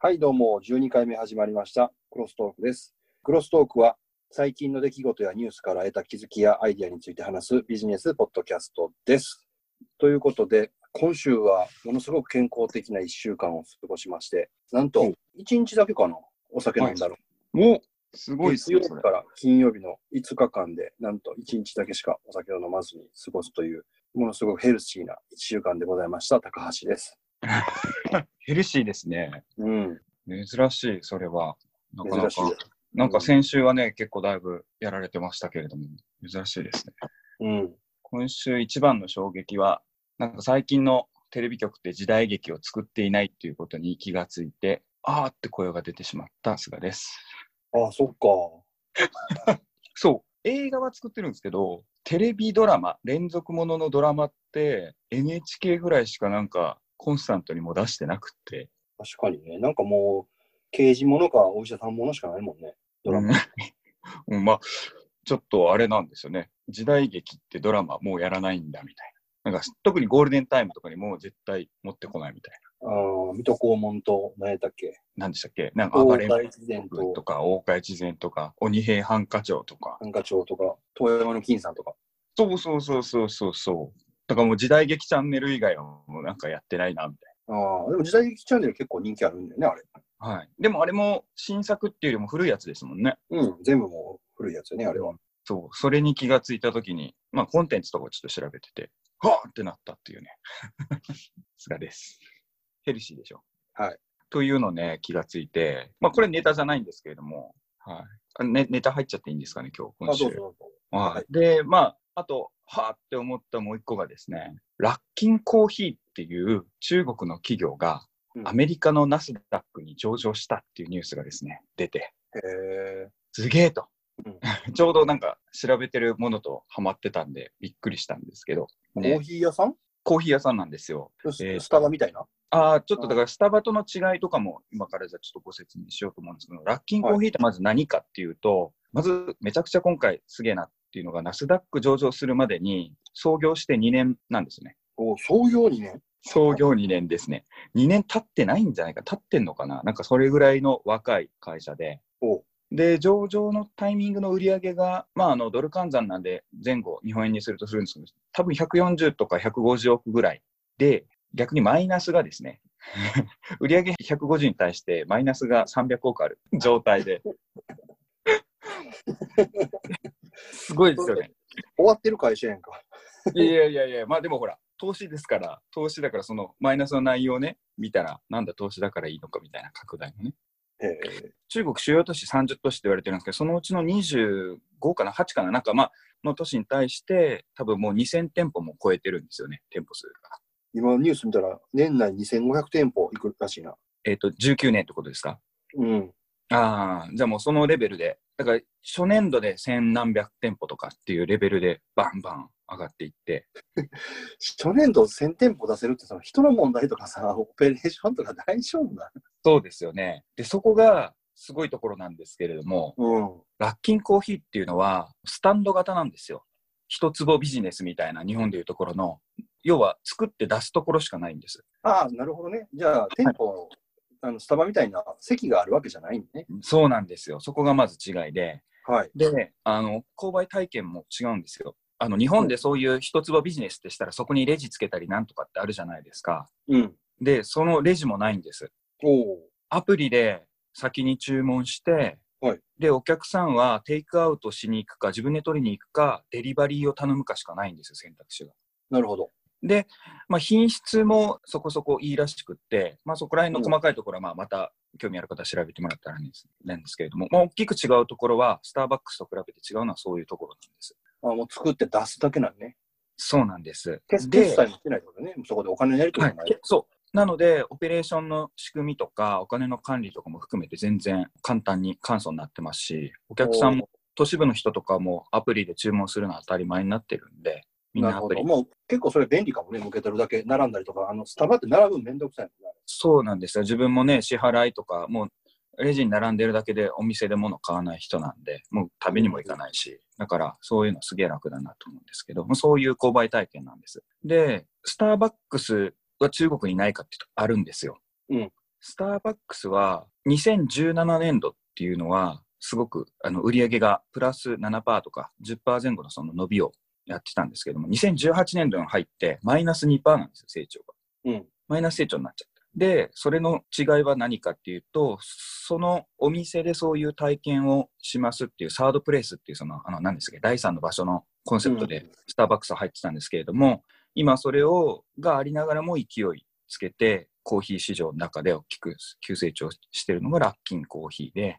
はい、どうも、12回目始まりました。クロストークです。クロストークは、最近の出来事やニュースから得た気づきやアイディアについて話すビジネスポッドキャストです。ということで、今週はものすごく健康的な1週間を過ごしまして、なんとうん1日だけかな、お酒飲んだの。おすごいっすよ、それ月曜日か。ら金曜日の5日間で、なんと1日だけしかお酒を飲まずに過ごすという、ものすごくヘルシーな1週間でございました。高橋です。ヘルシーですね。うん、珍しい、それは。なかなか。なんか先週はね、結構だいぶやられてましたけれども、珍しいですね。うん。今週一番の衝撃は、なんか最近のテレビ局って時代劇を作っていないっていうことに気がついて、あーって声が出てしまった菅です。ああ、そっか。そう、映画は作ってるんですけど、テレビドラマ、連続もののドラマって NHK ぐらいしかなんかコンスタントにも出してなくって、確かにね。なんかもう、刑事ものかお医者さんものしかないもんね。ドラマ。うん うんまあ、ちょっとあれなんですよね。時代劇ってドラマもうやらないんだみたいな。なんか特にゴールデンタイムとかにもう絶対持ってこないみたいああ、水戸黄門と、何やったっけ？な。なんでしたっけ？なんか暴れん大岡越前ととか、大岡越前とか、鬼平犯科帳とか。ハンカチョウとか、遠山の金さんとか。そうそうそうそうそうそう。だからもう時代劇チャンネル以外はもうなんかやってないなみたいああ、でも時代劇チャンネル結構人気あるんだよね、あれ。な。はい。でもあれも新作っていうよりも古いやつですもんね。うん、全部もう古いやつよね、あれは。そう。それに気がついたときに、まあコンテンツとかをちょっと調べてて、はぁってなったっていうね。すがです。ヘルシーでしょ。はい。というのね、気がついて、まあこれネタじゃないんですけれども、はい。あね、ネタ入っちゃっていいんですかね、今日、あ、今週。どうぞどうぞ。ははいい。で、まあ、あと、はぁって思ったもう一個がですね、ラッキンコーヒーっていう中国の企業がうんアメリカのナスダックに上場したっていうニュースがですね、出て、へえ。すげえとうん。ちょうどなんか調べてるものとハマってたんでびっくりしたんですけど、コーね、ヒー屋さん？コーヒー屋さんなんですよ。スえースタバみたいな？ああ、ちょっとだからスタバとの違いとかも今からじゃあちょっとご説明しようと思うんですけど、ラッキンコーヒーってまず何かっていうと、まずめちゃくちゃ今回すげえなっていうのがナスダック上場するまでに創業して2年なんですね。お創業にね。創業2年ですね。2年経ってないんじゃないか、経ってんのかな？なんかそれぐらいの若い会社で。おで、上場のタイミングの売り上げが、まあ、あのドル換算なんで、前後、日本円にするとするんですけど、多分140とか150億ぐらいで、逆にマイナスがですね、売り上げ150に対してマイナスが300億ある状態で。すごいですよね。終わってる会社やんか。いやいやいや、まあでもほら、投資ですから、投資だからそのマイナスの内容をね、見たら、なんだ投資だからいいのかみたいな拡大のね。中国主要都市30都市って言われてるんですけど、そのうちの25かな、8かな、なんかまあ、の都市に対して、多分もう2000店舗も超えてるんですよね、店舗数が。今ニュース見たら、年内2500店舗行くらしいな。えっ、と、19年ってことですか？うん。ああ、じゃあもうそのレベルで、だから初年度で千何百店舗とかっていうレベルでバンバン上がっていって、初年度1000店舗出せるって、その人の問題とかさ、オペレーションとか大丈夫なそうですよね。で、そこがすごいところなんですけれども、のラッキンコーヒーっていうのはスタンド型なんですよ。一坪ビジネスみたいな日本でいうところの、要は作って出すところしかないんです。ああ、なるほどね。じゃあ、店舗、あのスタバみたいな席があるわけじゃないんね。そうなんですよ。そこがまず違いで。はい。で、あの、購買体験も違うんですよ。あの、日本でそういう一坪ビジネスってしたらそこにレジつけたりなんとかってあるじゃないですか。うん。で、そのレジもないんです。おお。アプリで先に注文して、はいで、お客さんはテイクアウトしに行くか、自分で取りに行くか、デリバリーを頼むかしかないんですよ、選択肢が。なるほど。で、まあ、品質もそこそこいいらしくって、まあ、そこら辺の細かいところはまあまた興味ある方は調べてもらったらいいんですなんですけれども、まあ、大きく違うところは、スターバックスと比べて違うのはそういうところなんです。あもう作って出すだけなんね。そうなんです。決で決済もしてないことね。そこでお金のやり取はいりもない。、そう。なので、オペレーションの仕組みとか、お金の管理とかも含めて全然簡単に簡素になってますし、お客さんも、都市部の人とかもアプリで注文するのは当たり前になってるんで、みんなアプリ。もう結構それ便利かもね。向けてるだけ並んだりとか、あのスタバって並ぶのめんどくさい。そうなんですよ。自分もね、支払いとか、もうレジに並んでるだけでお店で物買わない人なんで、もう食べにも行かないし、だからそういうのすげえ楽だなと思うんですけど、そういう購買体験なんです。で、スターバックスは中国にないかっていうとあるんですよ。うんスターバックスは2017年度っていうのは、すごくあの売り上げがプラス7%とか10%前後のその伸びをやってたんですけども、2018年度に入ってマイナス2%なんですよ、成長が。うん。マイナス成長になっちゃった。で、それの違いは何かっていうと、そのお店でそういう体験をしますっていう、サードプレイスっていう、その、あの、何ですか、第三の場所のコンセプトでうん、スターバックスは入ってたんですけれども、今それを、がありながらも勢いつけて、コーヒー市場の中で大きく急成長してるのがラッキンコーヒーで、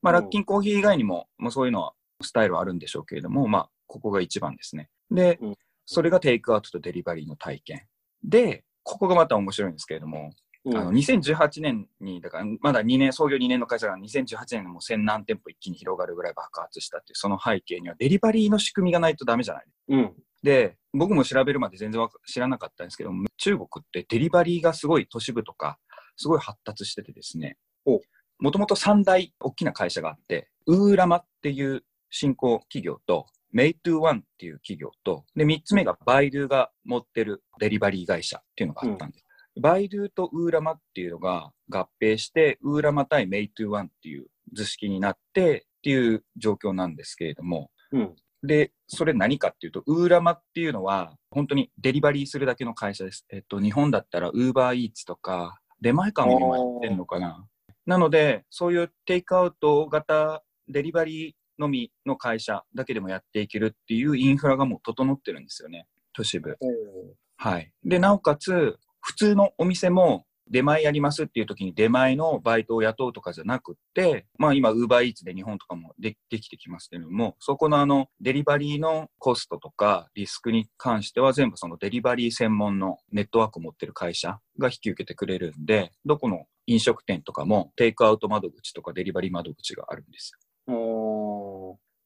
まあ、うんラッキンコーヒー以外にも、もうそういうのは、スタイルはあるんでしょうけれども、まあ、ここが一番ですね。でうん、それがテイクアウトとデリバリーの体験。で、ここがまた面白いんですけれども、うんあの2018年に、だからまだ2年、創業2年の会社が2018年にもう1000何店舗一気に広がるぐらい爆発したっていう、その背景にはデリバリーの仕組みがないとダメじゃない。うん。で、僕も調べるまで全然知らなかったんですけど、中国ってデリバリーがすごい都市部とか、すごい発達しててですねお、もともと3大大きな会社があって、ウーラマっていう新興企業と、メイトゥーワンっていう企業と、で、3つ目がバイドゥが持ってるデリバリー会社っていうのがあったんです。バイドゥとウーラマっていうのが合併して、ウーラマ対メイトゥーワンっていう図式になってっていう状況なんですけれども、うん。で、それ何かっていうと、ウーラマっていうのは、本当にデリバリーするだけの会社です。えっと、日本だったら、ウーバーイーツとか、出前館も今やってんのかな。なので、そういうテイクアウト型デリバリーのみの会社だけでもやっていけるっていうインフラがもう整ってるんですよね、都市部。はい。で、なおかつ、普通のお店も出前やりますっていう時に出前のバイトを雇うとかじゃなくって、まあ今、ウーバーイーツで日本とかもでできてきますけれども、そこのあの、デリバリーのコストとかリスクに関しては全部そのデリバリー専門のネットワークを持ってる会社が引き受けてくれるんで、どこの飲食店とかもテイクアウト窓口とかデリバリー窓口があるんですよ。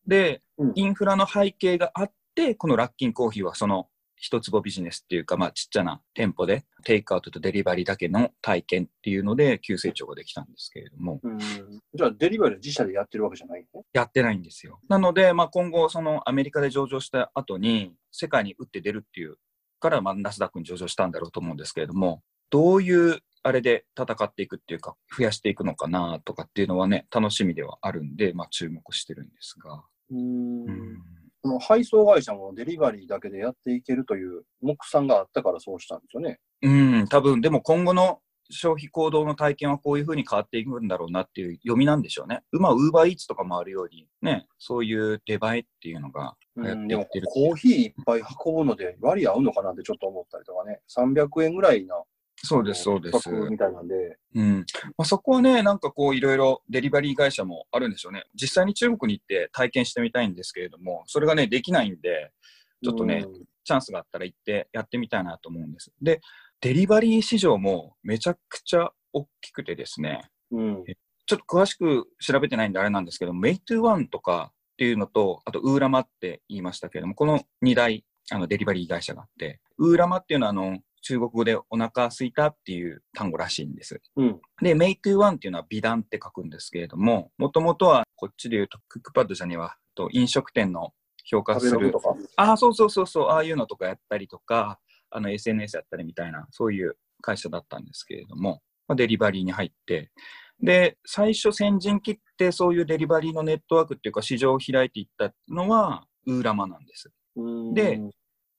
でうん、インフラの背景があって、このラッキンコーヒーはその一坪ビジネスっていうか、まあちっちゃな店舗でテイクアウトとデリバリーだけの体験っていうので急成長ができたんですけれども、うん。じゃあ、デリバリー自社でやってるわけじゃないね。やってないんですよ。なので、まあ今後そのアメリカで上場した後に世界に打って出るっていうから、まあナスダックに上場したんだろうと思うんですけれども、どういうあれで戦っていくっていうか、増やしていくのかなとかっていうのはね、楽しみではあるんで、まあ注目してるんですが。うんうんその配送会社もデリバリーだけでやっていけるという目算があったからそうしたんですよね。うん、多分でも今後の消費行動の体験はこういうふうに変わっていくんだろうなっていう読みなんでしょうね。まあ、ウーバーイーツとかもあるように、ね、そういう出前っていうのが流行っうん、でもていってる。コーヒーいっぱい運ぶので割合合うのかなってちょっと思ったりとかね。300円ぐらいなそうです、そうです。みたいなんで。うん。まあ、そこはね、なんかこういろいろデリバリー会社もあるんでしょうね。実際に中国に行って体験してみたいんですけれども、それがね、できないんで、ちょっとね、うんチャンスがあったら行ってやってみたいなと思うんです。で、デリバリー市場もめちゃくちゃ大きくてですね、うん。ちょっと詳しく調べてないんであれなんですけど、メイトゥワンとかっていうのと、あとウーラマって言いましたけれども、この2大あのデリバリー会社があって、ウーラマっていうのはあの中国語でお腹空いたっていう単語らしいんです。うん。で、メイトゥワンっていうのは美談って書くんですけれども、もともとはこっちで言うとクックパッドじゃねえわ、と飲食店の評価する。ああ、そうそうそうそう、ああいうのとかやったりとか、あの SNS やったりみたいな、そういう会社だったんですけれども、まあ、デリバリーに入って、で、最初先陣切ってそういうデリバリーのネットワークっていうか市場を開いていったのはウーラマなんです。うんで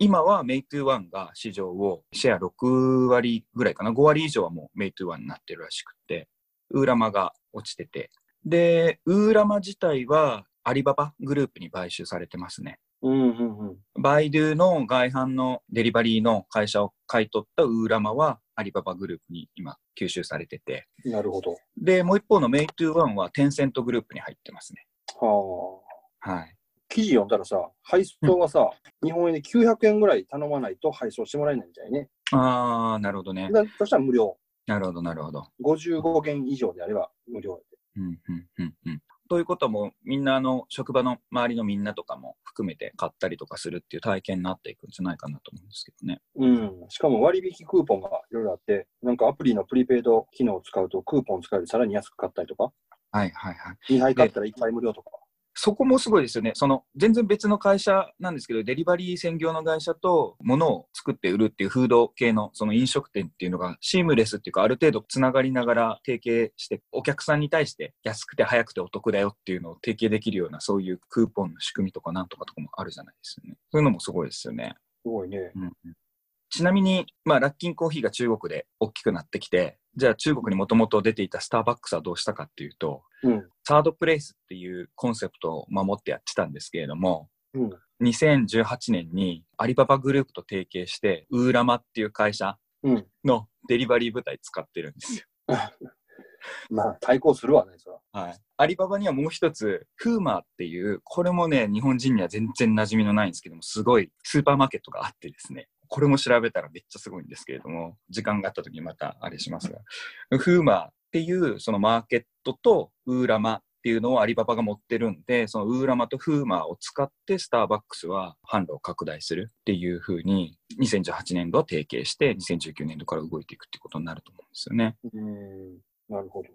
今はメイトゥワンが市場をシェア6割ぐらいかな、5割以上はもうメイトゥワンになってるらしくて、ウーラマが落ちてて、で、ウーラマ自体はアリババグループに買収されてますね。うんうんうん。バイドゥの外販のデリバリーの会社を買い取ったウーラマはアリババグループに今吸収されてて、なるほど。で、もう一方のメイトゥワンはテンセントグループに入ってますね。はあ。はい。記事読んだらさ、配送はさ、日本円で900円ぐらい頼まないと配送してもらえないみたいね。あー、なるほどね。だそしたら無料。なるほど、なるほど。55件以上であれば無料うん、うん、うん、うん。ということも、みんなあの、職場の周りのみんなとかも含めて買ったりとかするっていう体験になっていくんじゃないかなと思うんですけどね。うん。しかも割引クーポンがいろいろあって、なんかアプリのプリペイド機能を使うとクーポン使えるさらに安く買ったりとか、はい、はい、はい。2杯買ったら1杯無料とか。そこもすごいですよね。その、全然別の会社なんですけど、デリバリー専業の会社と物を作って売るっていうフード系のその飲食店っていうのがシームレスっていうか、ある程度つながりながら提携して、お客さんに対して安くて早くてお得だよっていうのを提携できるような、そういうクーポンの仕組みとかなんとかとかもあるじゃないですよね。そういうのもすごいですよね。すごいね。うんちなみに、まあ、ラッキンコーヒーが中国で大きくなってきて、じゃあ中国にもともと出ていたスターバックスはどうしたかっていうと、うん、サードプレイスっていうコンセプトを守ってやってたんですけれども、うん、2018年にアリババグループと提携して、ウーラマっていう会社のデリバリー部隊使ってるんですよ。まあ、対抗するわね、そはい。アリババにはもう一つ、フーマーっていう、これもね、日本人には全然馴染みのないんですけども、すごいスーパーマーケットがあってですね、これも調べたらめっちゃすごいんですけれども、時間があった時にまたあれしますが、フーマっていうそのマーケットとウーラマっていうのをアリババが持ってるんで、そのウーラマとフーマを使ってスターバックスは販路を拡大するっていうふうに、2018年度は提携して、2019年度から動いていくっていうことになると思うんですよね。うん、なるほど。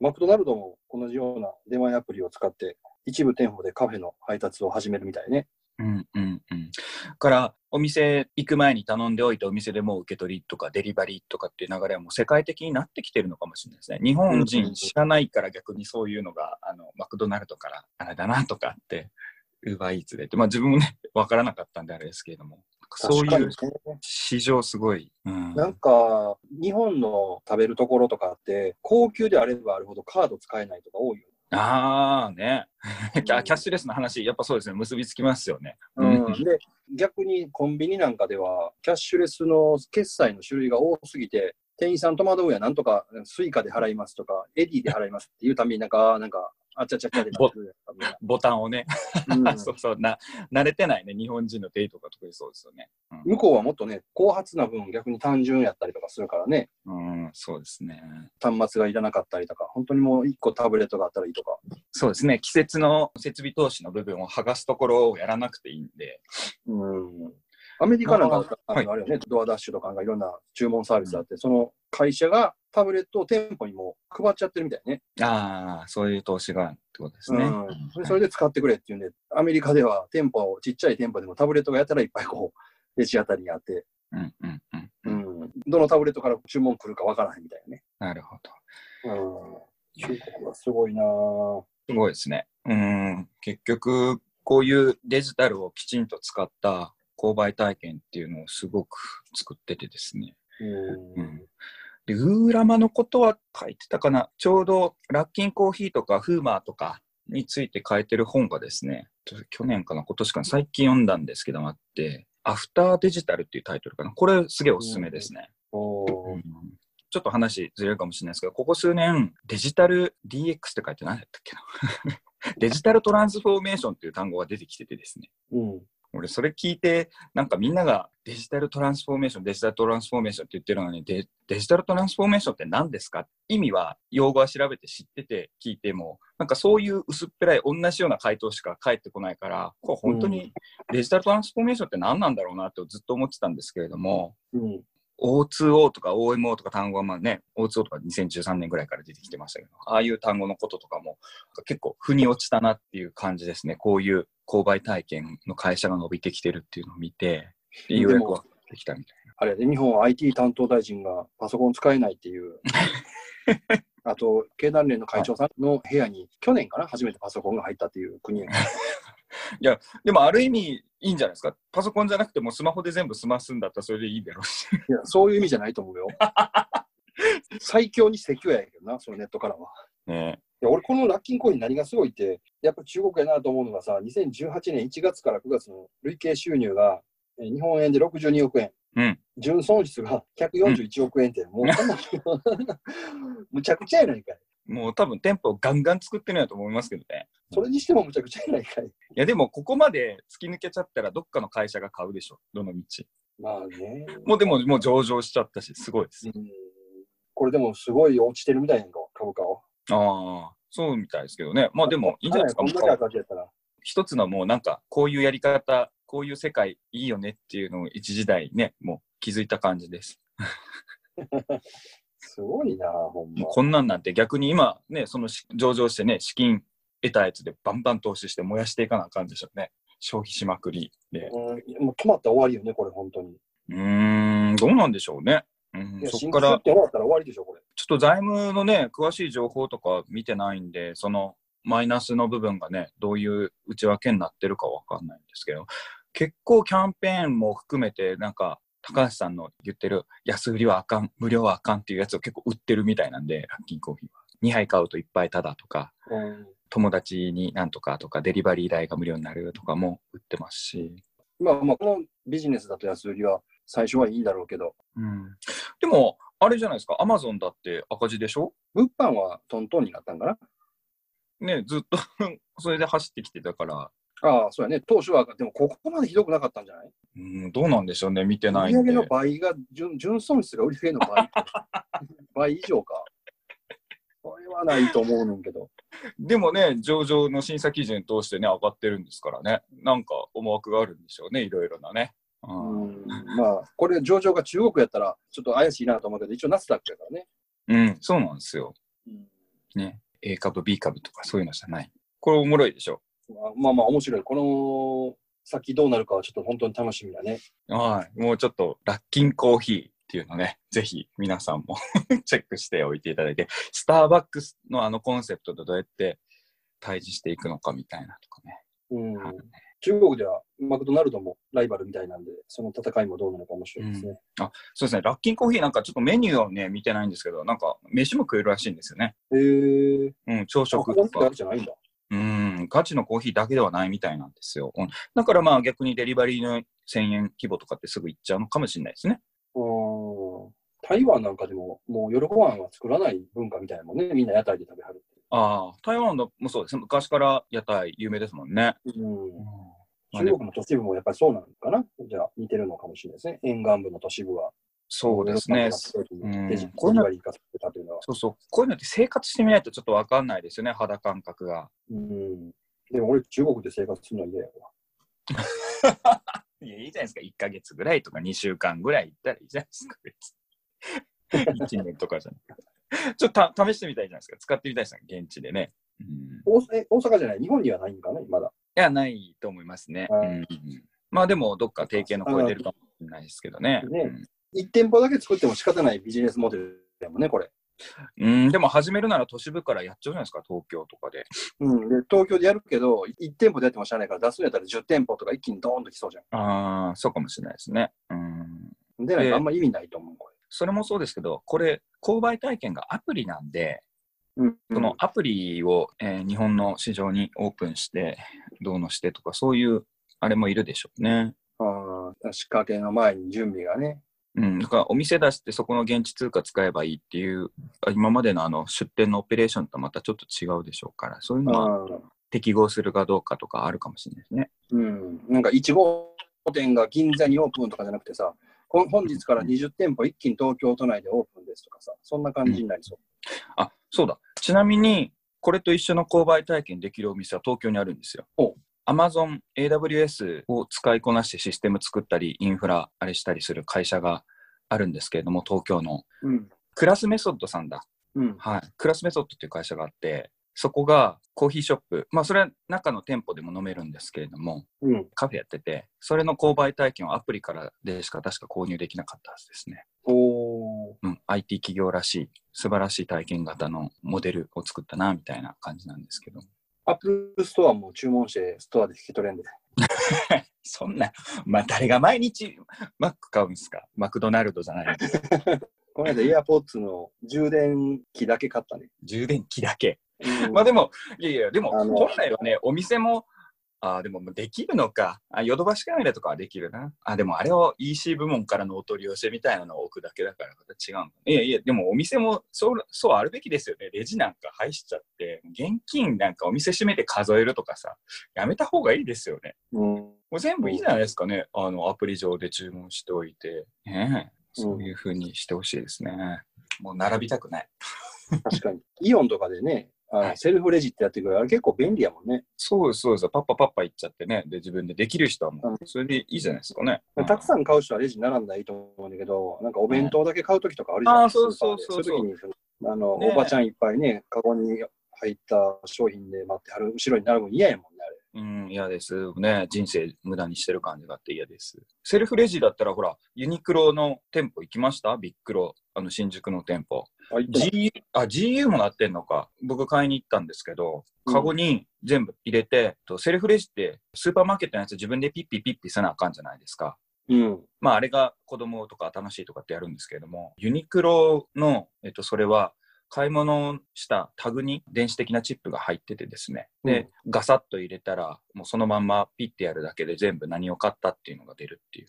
マクドナルドも同じような出前アプリを使って、一部店舗でカフェの配達を始めるみたいね。うんうんうん。からお店行く前に頼んでおいてお店でもう受け取りとかデリバリーとかっていう流れはもう世界的になってきてるのかもしれないですね。日本人知らないから逆にそういうのがあのマクドナルドからあれだなとかってウーバーイーツで。って、まあ自分もね、分からなかったんであれですけれども、そういう市場すごい、うん、なんか、日本の食べるところとかって、高級であればあるほどカード使えないとか多いよああね。キャ、キャッシュレスの話、やっぱそうですね、結びつきますよね。うん、で、逆にコンビニなんかでは、キャッシュレスの決済の種類が多すぎて、店員さん戸惑うや、なんとか Suicaで払いますとか、 Edyで払いますっていうたびになんか、なんか、あちゃちゃちゃでボボタンをね、うん、そうそう。な、慣れてないね、日本人のデートが特にそうですよね、うん、向こうはもっとね、後発な分、逆に単純やったりとかするからね。うん、そうですね。端末がいらなかったりとか、本当にもう1個タブレットがあったらいいとか。そうですね、季節の設備投資の部分を剥がすところをやらなくていいんで。うん。アメリカなんかあるよね、はい、ドアダッシュとかがいろんな注文サービスあって、その会社がタブレットを店舗にも配っちゃってるみたいね。ああ、そういう投資がってことですね、うん。それで使ってくれっていうんで、アメリカでは店舗、ちっちゃい店舗でもタブレットがやったらいっぱいこう、レジ当たりにあって、うんうんうん、うん。どのタブレットから注文来るかわからないみたいなね。なるほど。うん。中国はすごいなすごいですね。うん。結局、こういうデジタルをきちんと使った購買体験っていうのをすごく作っててですね。うん、で、ウーラマのことは書いてたかな？ちょうどラッキンコーヒーとかフーマーとかについて書いてる本がですね、去年かな、今年かな、最近読んだんですけどもあって、アフターデジタルっていうタイトルかな？これすげえおすすめですね。うん、ちょっと話ずれるかもしれないですけど、ここ数年デジタル DX って書いて何だったっけな？デジタルトランスフォーメーションっていう単語が出てきててですね。うん俺それ聞いて、なんかみんながデジタルトランスフォーメーション、デジタルトランスフォーメーションって言ってるのにデ、デジタルトランスフォーメーションって何ですか？意味は、用語は調べて知ってて聞いても、なんかそういう薄っぺらい同じような回答しか返ってこないから、これ本当にデジタルトランスフォーメーションって何なんだろうなってずっと思ってたんですけれども、うん、O2O とか OMO とか単語はまあね、O2O とか2013年ぐらいから出てきてましたけど、ああいう単語のこととかも結構腑に落ちたなっていう感じですね。こういう購買体験の会社が伸びてきてるっていうのを見て、ようやく分かってきたみたいな。あれで、日本 IT 担当大臣がパソコン使えないっていう。あと、経団連の会長さんの部屋に、去年かな、初めてパソコンが入ったっていう国 いや、でもある意味いいんじゃないですか。パソコンじゃなくてもスマホで全部済ますんだったらそれでいいだろうし。いや、そういう意味じゃないと思うよ。最強にセキュアやけどな、そのネットからは。ねいや俺、このラッキンコイン何がすごいって、やっぱ中国やなと思うのがさ、2018年1月から9月の累計収入が、日本円で62億円。うん、純損失が141億円って、もう むちゃくちゃやないかい。もう多分店舗ガンガン作ってるんやと思いますけどね。それにしてもむちゃくちゃやないかい。いやでもここまで突き抜けちゃったらどっかの会社が買うでしょ、どの道。まあね。もうでももう上場しちゃったし、すごいです。これでもすごい落ちてるみたいな株価を。ああ、そうみたいですけどね。まあでもいいんじゃないですか？一つのもうなんかこういうやり方、こういう世界いいよねっていうのを一時代ね、もう気づいた感じです。すごいな、ほんま。こんなんなんて逆に今、ね、その上場してね、資金得たやつでバンバン投資して燃やしていかなあかんでしょうね。消費しまくりで。うん、もう止まったら終わりよね、これ、本当に。うーん、どうなんでしょうね。そ新こから規って終わったら終わりでしょ、これ。ちょっと財務のね、詳しい情報とか見てないんで、そのマイナスの部分がね、どういう内訳になってるかわかんないんですけど、結構キャンペーンも含めて、なんか、高橋さんの言ってる安売りはあかん、無料はあかんっていうやつを結構売ってるみたいなんで、ラッキンコーヒーは。2杯買うと1杯タダとか、うん。友達になんとかとか、デリバリー代が無料になるとかも売ってますし。まあまあ、このビジネスだと安売りは最初はいいんだろうけど、うん、でも、あれじゃないですか、アマゾンだって赤字でしょ？物販はトントンになったんかな？ね、ずっと それで走ってきてたから、ああ、そうやね。当初は、でもここまでひどくなかったんじゃない？うん、どうなんでしょうね、見てないんで。売上の倍が純、純損失が売上の倍。倍以上か。それはないと思うねんけど。でもね、上場の審査基準通してね、上がってるんですからね、なんか思惑があるんでしょうね、いろいろなね。まあ、これ上場が中国やったら、ちょっと怪しいなと思うけど、一応ナスダックやからね。うん、そうなんですよ。ね、A 株、B 株とかそういうのじゃない。これおもろいでしょ。まあまあまあ、面白い。この先どうなるかはちょっと本当に楽しみだね。はい。もうちょっと、ラッキンコーヒーっていうのね、ぜひ皆さんも チェックしておいていただいて、スターバックスのあのコンセプトとどうやって対峙していくのかみたいなとかね。うんはい中国ではマクドナルドもライバルみたいなんで、その戦いもどうなのか面白いですね。そうですね、ラッキンコーヒーなんかちょっとメニューをね、見てないんですけど、なんか飯も食えるらしいんですよね。へえ。うん、朝あ、食とか。じゃないんだ。うん、ガチのコーヒーだけではないみたいなんですよ。うん、だからまあ逆にデリバリーの1000円規模とかってすぐ行っちゃうのかもしれないですね。うん。台湾なんかでも、もう夜ご飯は作らない文化みたいなもんね。みんな屋台で食べはる。ああ、台湾のもそうですね。昔から屋台有名ですもんね。うん。中国の都市部もやっぱりそうなのかな？じゃあ似てるのかもしれないですね。沿岸部の都市部は。そうですね。うん。こういうの。そうそう。こういうのって生活してみないとちょっとわかんないですよね、肌感覚が。うん。でも俺中国で生活するのは嫌やわ。いや、いいじゃないですか。1ヶ月ぐらいとか2週間ぐらい行ったらいいじゃないですか、別に。1年とかじゃなくて。ちょっとた試してみたいじゃないですか。使ってみたいですね、現地でね。うん大阪じゃない？日本にはないんかねまだ。いや、ないと思いますね。はいうんまあでも、どっか提携の声出るかもしれないですけどね。ね1店舗だけ作っても仕方ないビジネスモデルだもんね、これ。うん、うんでも始めるなら都市部からやっちゃうじゃないですか、東京とかで。うん。で、東京でやるけど、1店舗でやってもしゃあないから、出すんやったら10店舗とか一気にドーンときそうじゃああ、そうかもしれないですね。うん。ん。であんま意味ないと思う、こそれもそうですけど、これ、購買体験がアプリなんで、れ。うん。そのアプリを、えー日本の市場にオープンして、どうのしてとか、そういうあれもいるでしょうね。ああ、仕掛けの前に準備がね。うん、だからお店出してそこの現地通貨使えばいいっていう、あ今までのあの出店のオペレーションとはまたちょっと違うでしょうから、そういうのは適合するかどうかとかあるかもしれないですね。うん。なんか1号店が銀座にオープンとかじゃなくてさ、本日から20店舗一気に東京都内でオープンですとかさ、そんな感じになりそう。あ、そうだ。ちなみに、これと一緒の購買体験できるお店は東京にあるんですよほ。Amazon AWS を使いこなしてシステム作ったり、インフラあれしたりする会社があるんですけれども、東京の。うん。クラスメソッドさんだ。うん。はい。クラスメソッドっていう会社があって、そこがコーヒーショップ、まあそれは中の店舗でも飲めるんですけれども、うん。カフェやってて、それの購買体験をアプリからでしか確か購入できなかったはずですね。おー。うん、IT 企業らしい、素晴らしい体験型のモデルを作ったな、みたいな感じなんですけど。アップルストアも注文してストアで引き取れんで。そんな、まあ誰が毎日マック買うんですか？マクドナルドじゃない。この間、エアポッツの充電器だけ買ったね。充電器だけ。うんまあでも、いやいや、でも本来はね、お店も、あでもできるのか。ヨドバシカメラとかはできるな。あ、でもあれを EC 部門からのお取り寄せみたいなのを置くだけだからまた違うの。いやいや、でもお店もそうそうあるべきですよね。レジなんか廃しちゃって、現金なんかお店閉めて数えるとかさ、やめた方がいいですよね。うん。もう全部いいじゃないですかね。あの、アプリ上で注文しておいて。ねそういう風にしてほしいですね。もう並びたくない。確かに。イオンとかでね、はいセルフレジってやってくるあれ結構便利やもんね。そうです、そうです。パッパパッパ行っちゃってね。で、自分でできる人はもうそれでいいじゃないですかね。たくさん買う人はレジ並んだらいいと思うんだけど、なんかお弁当だけ買うときとかあるじゃん。あーそうそうそうスーパーでそういう時に、あの、ねおばちゃんいっぱいね、カゴに入った商品で待ってはる後ろに並ぶの嫌やもんね、あれ。うん、嫌です。ね、人生無駄にしてる感じがあって嫌です。セルフレジだったら、ほら、ユニクロの店舗行きました？ビックロ、あの、新宿の店舗。G、あ、GU もなってんのか。僕買いに行ったんですけど、うんカゴに全部入れて、とセルフレジってスーパーマーケットのやつ自分でピッピピッピせなあかんじゃないですか。うん。まあ、あれが子供とか楽しいとかってやるんですけれども、ユニクロの、えっと、それは、買い物をしたタグに電子的なチップが入っててですね。で、ガサッと入れたら、もうそのまんまピッてやるだけで全部何を買ったっていうのが出るっていう。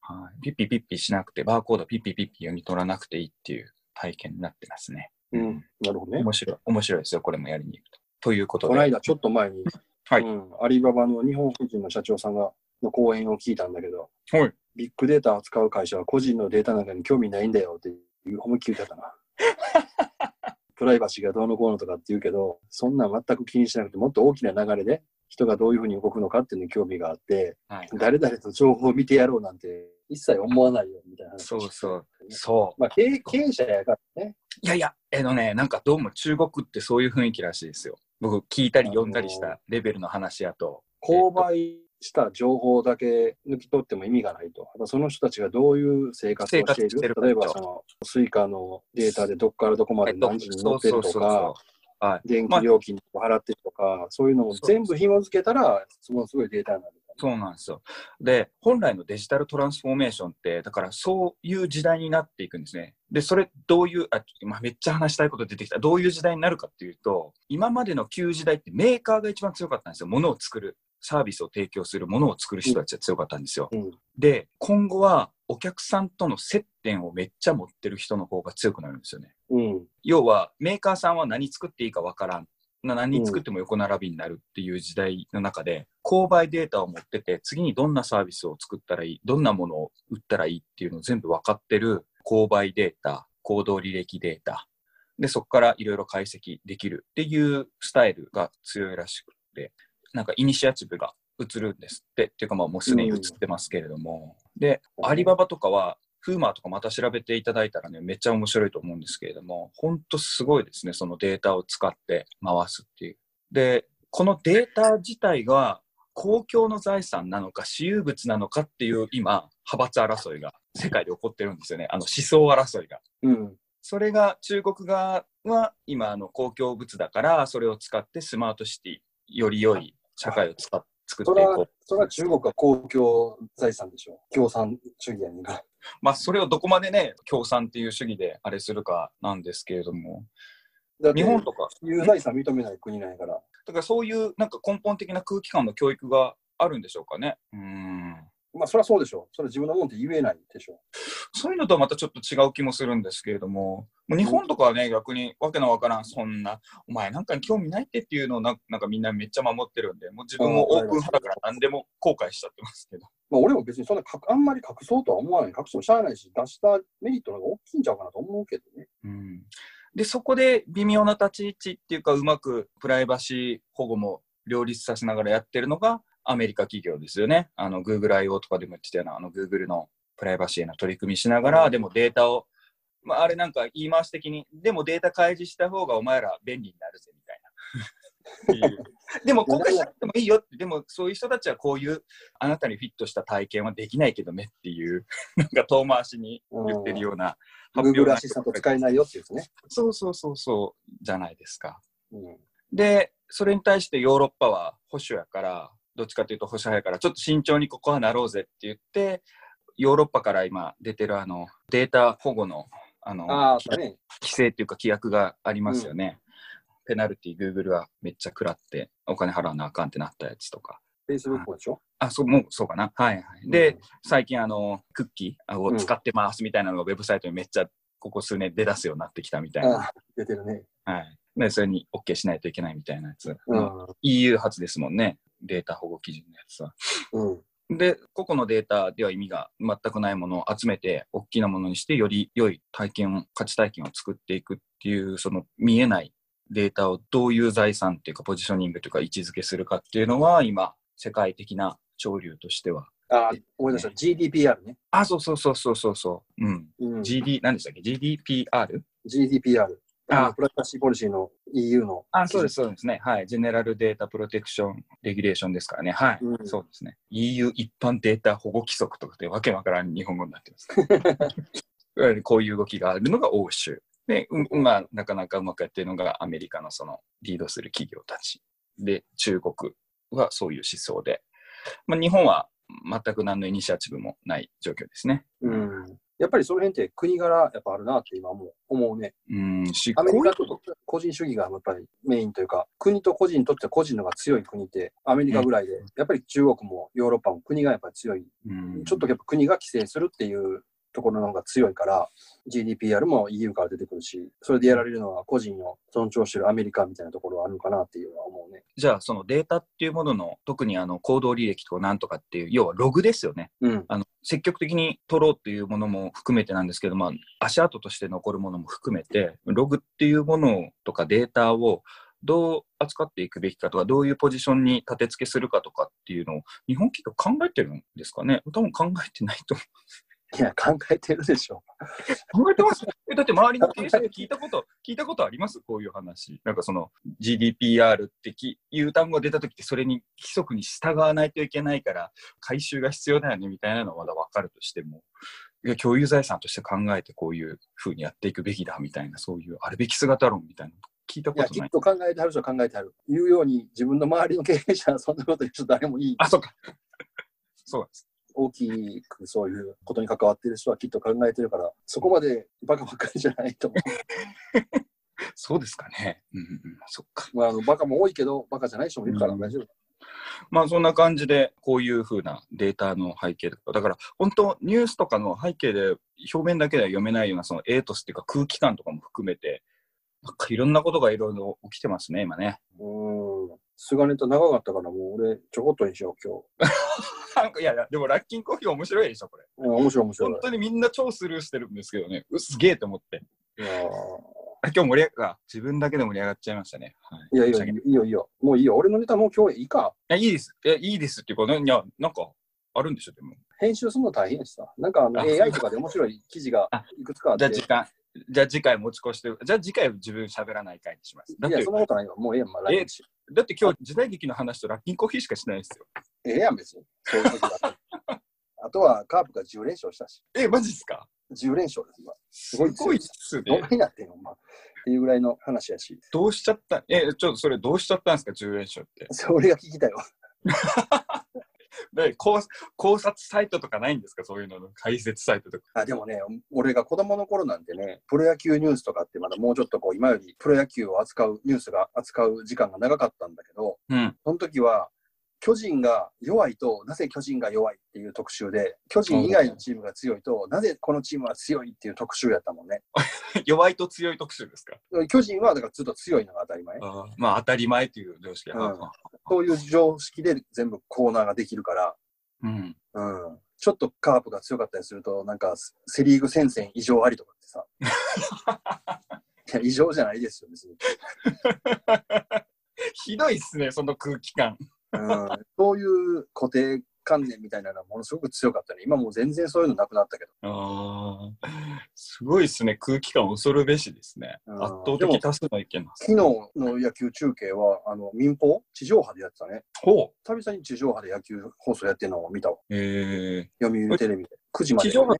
はい。ピッピピッピしなくて、バーコードピッピピッピ読み取らなくていいっていう体験になってますね。うん。なるほどね。面白い、面白いですよ、これもやりに行くと。ということで。この間、ちょっと前に、はいうん、アリババの日本法人の社長さんがの講演を聞いたんだけど、はい。ビッグデータを扱う会社は個人のデータなんかに興味ないんだよっていう思いっきり言ってたな。プライバシーがどうのこうのとかって言うけど、そんなん全く気にしなくて、もっと大きな流れで人がどういうふうに動くのかっていうのに興味があって、はい。誰々と情報を見てやろうなんて一切思わないよみたいな話そうそう。そう。まあ経営経営者やからね。いやいや、えのね、なんかどうも中国ってそういう雰囲気らしいですよ。僕聞いたり読んだりしたレベルの話やと。購買した情報だけ抜き取っても意味がないと。その人たちがどういう生活をしている？例えばその Suicaのデータでどこからどこまで何時に乗ってるとか、はい。電気料金を払ってるとか、そういうのも全部紐付けたら、すごいすごいデータになる。そうなんですよ。で、本来のデジタルトランスフォーメーションって、だからそういう時代になっていくんですね。で、それどういう、あ、今めっちゃ話したいこと出てきた。どういう時代になるかっていうと、今までの旧時代ってメーカーが一番強かったんですよ。物を作る。サービスを提供するものを作る人たちが強かったんですよ。うんで、今後はお客さんとの接点をめっちゃ持ってる人の方が強くなるんですよね。うん。要は、メーカーさんは何作っていいかわからん。な何作っても横並びになるっていう時代の中で、購買データを持ってて、次にどんなサービスを作ったらいい、どんなものを売ったらいいっていうのを全部分かってる購買データ、行動履歴データ。で、そこからいろいろ解析できるっていうスタイルが強いらしくて、なんかイニシアチブが移るんですって、っていうかまあもうすでに移ってますけれども、で、アリババとかは、フーマーとかまた調べていただいたらね、めっちゃ面白いと思うんですけれども、本当すごいですね、そのデータを使って回すっていう。で、このデータ自体が公共の財産なのか私有物なのかっていう今、派閥争いが世界で起こってるんですよね。あの思想争いが。うん。それが中国側は今あの公共物だから、それを使ってスマートシティ、より良い社会を使っ作っていこう。、それは中国は公共財産でしょ。共産主義やねんから。まあ、それをどこまでね、共産っていう主義であれするかなんですけれども、日本とか、有財産認めない国なんやから。だからそういうなんか根本的な空気感の教育があるんでしょうかね。うん。まあ、それはそうでしょ。それ自分のもんって言えないでしょ。そういうのとはまたちょっと違う気もするんですけれども、もう日本とかはね、逆にわけのわからん、そんな、お前なんかに興味ないってっていうのをななんかみんなめっちゃ守ってるんで、もう自分もオープン派だから何でも後悔しちゃってますけど。まあ、俺も別にそんなかあんまり隠そうとは思わない。隠してもしゃあないし、出したメリットの方が大きいんちゃうかなと思うけどね。うん、で、そこで微妙な立ち位置っていうか、うまくプライバシー保護も両立させながらやってるのがアメリカ企業ですよね。あの、Google IO とかでも言ってたような、あの、Google のプライバシーへの取り組みしながら、でもデータを、まあ、あれなんか言い回し的に、でもデータ開示した方がお前ら便利になるぜ、みたいな。でも公開しなくてもいいよって、でもそういう人たちはこういうあなたにフィットした体験はできないけどねっていう、なんか遠回しに言ってるような発表スタント使えないよっていうね。そうそうそうそうじゃないですか。うん。で、それに対してヨーロッパは保守やから、どっちかというと保守派やから、ちょっと慎重にここはなろうぜって言って、ヨーロッパから今出てるあのデータ保護のあのあね。規制っていうか規約がありますよね。ペナルティ、Google はめっちゃ食らってお金払わなあかんってなったやつとか。Facebook もでしょ？あ、そう、もうそうかな。はいはい。で、うん最近あの、クッキーを使ってますみたいなのがウェブサイトにめっちゃここ数年出だすようになってきたみたいな。出てるね。はい。で、それに OK しないといけないみたいなやつ。うん。EU 発ですもんね。データ保護基準のやつは。うん。で、個々のデータでは意味が全くないものを集めて、大きなものにして、より良い体験を、価値体験を作っていくっていう、その見えないデータをどういう財産っていうか、ポジショニングというか、位置づけするかっていうのは、今、世界的な潮流としては。ああ、思い出した。GDPR ね。あ、そうそうそうそうそうそう。うん。うん。GD、何でしたっけ ?GDPR? あプライバシーポリシーの EU の。あ、そうです、そうですね。はい。ジェネラルデータプロテクションレギュレーションですからね。はい。うんそうですね。EU 一般データ保護規則とかでわけわからん日本語になってます。いわゆるこういう動きがあるのが欧州。で、うんまあ、なかなかうまくやってるのがアメリカのそのリードする企業たち。で、中国はそういう思想で。まあ、日本は全く何のイニシアチブもない状況ですね。うん。やっぱりその辺って国柄やっぱあるなって今も思うね。うん、し、アメリカと個人主義がやっぱりメインというか、国と個人にとっては個人のが強い国ってアメリカぐらいで、やっぱり中国もヨーロッパも国がやっぱり強い。うんちょっとやっぱ国が規制するっていうところの方が強いから、GDPR も EU から出てくるし、それでやられるのは個人を尊重してるアメリカみたいなところはあるのかなっていうのは思うね。じゃあ、そのデータっていうものの、特にあの行動履歴とかなんとかっていう、要はログですよね。うん。あの積極的に取ろうっていうものも含めてなんですけど、まあ、足跡として残るものも含めて、ログっていうものとかデータをどう扱っていくべきかとか、どういうポジションに立て付けするかとかっていうのを、日本企業考えてるんですかね多分考えてないと思いや、考えてるでしょ。う。考えてますえだって周りの経営者で聞いたこと、聞いたことあります？こういう話。なんかその GDPR ってきいう単語が出た時ってそれに規則に従わないといけないから回収が必要だよねみたいなのはまだ分かるとしても、いや共有財産として考えてこういうふうにやっていくべきだみたいな、そういうあるべき姿論みたいなの聞いたことない。きっと考えてはる人は考えてはる。言うように、自分の周りの経営者はそんなこと言う人誰もいい。あ、そうか。そうです。大きくそういうことに関わってる人はきっと考えてるから、そこまでバカばっかりじゃないと思 そうですかね。うんうんうん、そっか。う。まあ、あのバカも多いけど、バカじゃない人もいるからうん大丈夫。まあそんな感じで、こういうふうなデータの背景とか、だから本当ニュースとかの背景で表面だけでは読めないようなそのエイトスっていうか空気感とかも含めて、なんかいろんなことがいろいろ起きてますね、今ね。うーん。菅ネタ長かったから、もう俺、ちょこっとにしよう、今な んかいやいや、でもラッキンコーヒー面白いでしょ、これ。面白い面白い本。当にみんな超スルーしてるんですけどね、うっすげえと思って。今日盛り上があ自分だけで盛り上がっちゃいましたね。はい、いやいや、いいいよいいよ。もういいよ。俺のネタもう今日いいか。いやいいです。いや、いいですっていうか、ね、いや、なんかあるんでしょ、でも。編集するの大変やしさ。なんかあのあ AI とかで面白い記事があいくつかあって。じゃあ時間、じゃあ次回持ち越して、じゃあ次回自分喋らない回にします。いや、そんなことないよ。もうええまあ、だって今日時代劇の話とラッキンコーヒーしかしないですよ。ええやん、別に。そういう時だ あとは、カープが10連勝したし。え、マジっすか？10連勝です、今。すごいごいっすねな。になってんの、まあ。っていうぐらいの話やし。どうしちゃった？え、ちょっとそれどうしちゃったんですか、10連勝って。それが聞きたいわ。で考考察サイトとかないんですか、そういうのの解説サイトとか。あでもね、俺が子供の頃なんてね、プロ野球ニュースとかってまだもうちょっとこう、今よりプロ野球を扱う、ニュースが扱う時間が長かったんだけど、うん。その時は、巨人が弱いと、なぜ巨人が弱いっていう特集で、巨人以外のチームが強いと、なぜこのチームは強いっていう特集やったもんね。弱いと強い特集ですか？巨人はだからずっと強いのが当たり前。まあ当たり前という常識。うんあそういう常識で全部コーナーができるから、うん。うん。ちょっとカープが強かったりすると、なんかセ・リーグ戦線異常ありとかってさ。いや異常じゃないですよ、別に。ひどいっすね、その空気感。うん、そういう固定観念みたいなのがものすごく強かったね。今もう全然そういうのなくなったけど。ああ、すごいっすね、空気感恐るべしですね。うん圧倒的多数の意見昨日の野球中継は、あの民放？地上波でやってたね。ほ久々に地上波で野球放送やってるのを見たわ。う。え読売テレビで。9時まで、地上波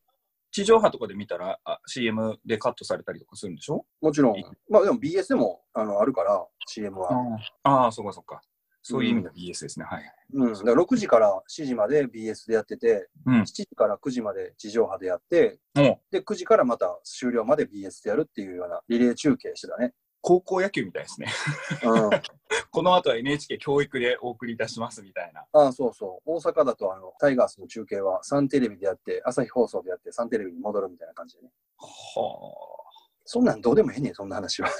地上波とかで見たらあ CM でカットされたりとかするんでしょ？もちろん。まあでも BS でもあのあるから、CM は。ああ、そうかそうか。そういう意味の BS ですね。はい。うん。だから6時から7時まで BS でやってて、うん7時から9時まで地上波でやって、もうで、9時からまた終了まで BS でやるっていうようなリレー中継してたね。高校野球みたいですね。うん。この後は NHK 教育でお送りいたしますみたいな。ああ、そうそう。大阪だと、あの、タイガースの中継はサンテレビでやって、朝日放送でやって、サンテレビに戻るみたいな感じでね。はそんなんどうでもええねん、そんな話は。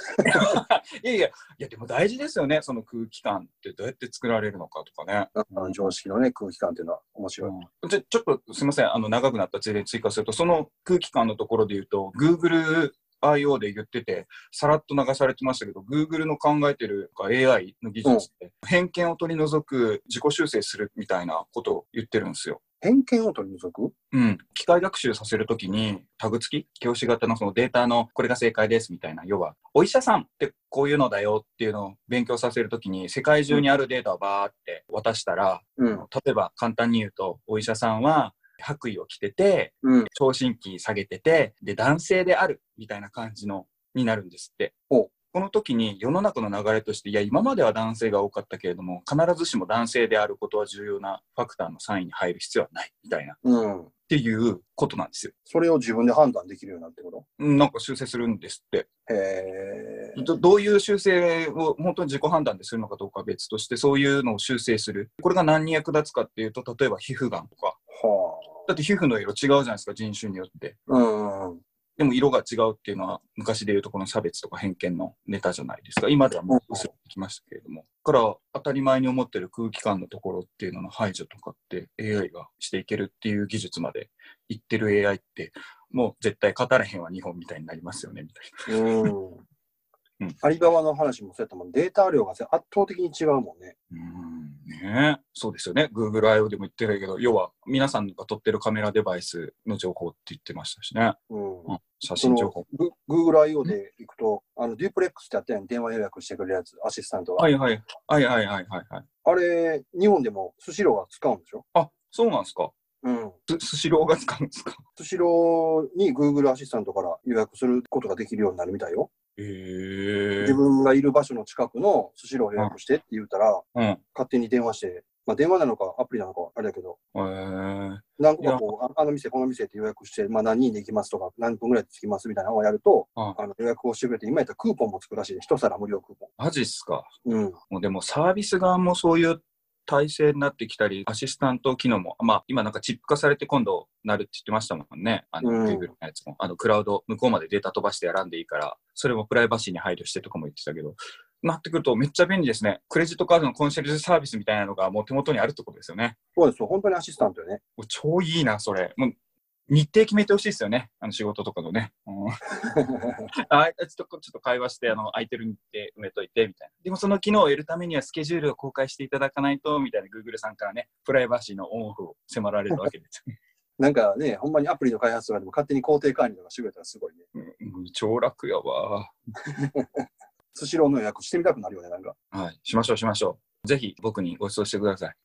あ。いやいや、いやでも大事ですよね。その空気感ってどうやって作られるのかとかね。うん常識のね、空気感っていうのは面白い。うん、ちょちょっとすみません、あの長くなったついでに追加すると、その空気感のところで言うと、Google IO で言ってて、さらっと流されてましたけど、Google の考えてる AI の技術って、偏見を取り除く、自己修正するみたいなことを言ってるんですよ。偏見を取り除く？うん。機械学習させるときに、タグ付き教師型のそのデータのこれが正解ですみたいな、要は、お医者さんってこういうのだよっていうのを勉強させるときに、世界中にあるデータをバーって渡したら、うん。例えば簡単に言うと、お医者さんは白衣を着てて、うん。聴診器下げてて、で、男性であるみたいな感じの、になるんですって。ほうこの時に世の中の流れとして、いや、今までは男性が多かったけれども、必ずしも男性であることは重要なファクターの3位に入る必要はない、みたいな、っうん。ていうことなんですよ。それを自分で判断できるようになるってこうんなんか修正するんですって。とへえ。どどういう修正を本当に自己判断でするのかどうかは別として、そういうのを修正する。これが何に役立つかっていうと、例えば皮膚がんとか。はだって皮膚の色違うじゃないですか、人種によって。あ。うん。でも色が違うっていうのは昔でいうとこの差別とか偏見のネタじゃないですか。今ではもう薄れてきましたけれども。だから当たり前に思ってる空気感のところっていうのの排除とかって AI がしていけるっていう技術までいってる AI ってもう絶対語れへんは日本みたいになりますよねみたいなうん。アリババの話もそうやったもん、データ量が圧倒的に違うもんね。な。うんねえそうですよね。Google I.O. でも言ってるけど、要は皆さんが撮ってるカメラデバイスの情報って言ってましたしね。うん。うん、写真情報。グ Google I.O. で行くと、あの、デュープレックスってやったやん、電話予約してくれるやつ、アシスタントが。はいはい。はいはいはいはいはい。あれ、日本でもスシローが使うんでしょ？あ、そうなんですか。うん。すスシローが使うんですか？スシローに Google アシスタントから予約することができるようになるみたいよ。へえ自分がいる場所の近くのスシローを予約してって言うたら、うん。へ勝手に電話して、まあ電話なのかアプリなのかあれだけど、え何個かこう、ああの店、この店って予約して、まあ何人で行きますとか、何分ぐらいで着きますみたいなのをやると、ああの予約をしてくれて、今やったらクーポンもつくらしいで、一皿無料クーポマジっすか。ン。うん。もうでもサービス側もそういう体制になってきたり、アシスタント機能も、まあ今なんかチップ化されて今度なるって言ってましたもんね。あの、うん Google のやつも。あの、クラウド、向こうまでデータ飛ばして選んでいいから、それもプライバシーに配慮してとかも言ってたけど、なってくるとめっちゃ便利ですね。クレジットカードのコンシェルジュサービスみたいなのがもう手元にあるってことですよね。そうですよ、本当にアシスタントよね。超いいな、それ。もう日程決めてほしいですよね。あの仕事とかのね。うん ああいつとこちょっと会話して、あの、空いてる日程埋めといて、みたいな。でもその機能を得るためにはスケジュールを公開していただかないと、みたいな Google さんからね、プライバシーのオンオフを迫られるわけです。なんかね、ほんまにアプリの開発とかでも勝手に工程管理とかしてくれたらすごいね。うん超楽やわ。スシローの予約してみたくなるよね、なんか。はい。しましょう、しましょう。ぜひ僕にご馳走してください。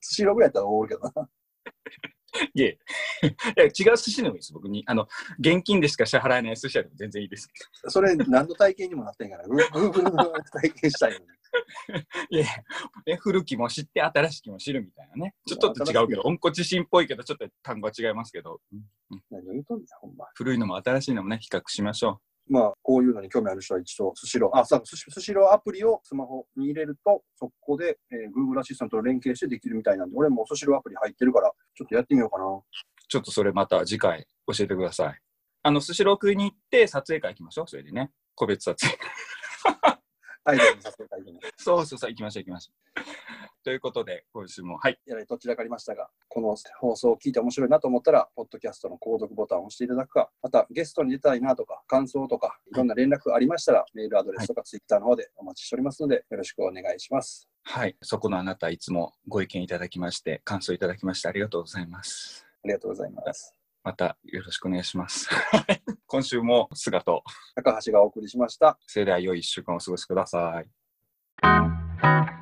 スシローぐらいやったらおるけどな。いえ。いや違う寿司でもいいです、僕に。あの、現金でしか支払えない寿司屋でも全然いいですけど。それ何の体験にもなってんから、グーグルの体験したいのに。いや、古きも知って新しきも知るみたいなね。ちょっと違うけど、温故知新っぽいけど、ちょっと単語は違いますけど、古いのも新しいのもね、比較しましょうまあ、こういうのに興味ある人は一度、スシロー、あ、そう、スシローアプリをスマホに入れると、そこで、えー Google アシスタントと連携してできるみたいなんで、俺もスシローアプリ入ってるから、ちょっとやってみようかな。う。ちょっとそれまた次回教えてください。あの、スシロー食いに行って撮影会行きましょう、それでね。個別撮影。アイデアにさせていただいても。そうそうそう、行きましょう、行きましょう。ということで、今週も、はい。やらどちらかありましたが、この放送を聞いて面白いなと思ったら、ポッドキャストの購読ボタンを押していただくか、またゲストに出たいなとか、感想とか、いろんな連絡ありましたら、メールアドレスとかツイッターの方でお待ちしておりますので、よろしくお願いします。はい。そこのあなた、いつもご意見いただきまして、感想いただきまして、ありがとうございます。ありがとうございます。またよろしくお願いします。今週も菅と、高橋がお送りしました。それでは良い1週間をお過ごしください。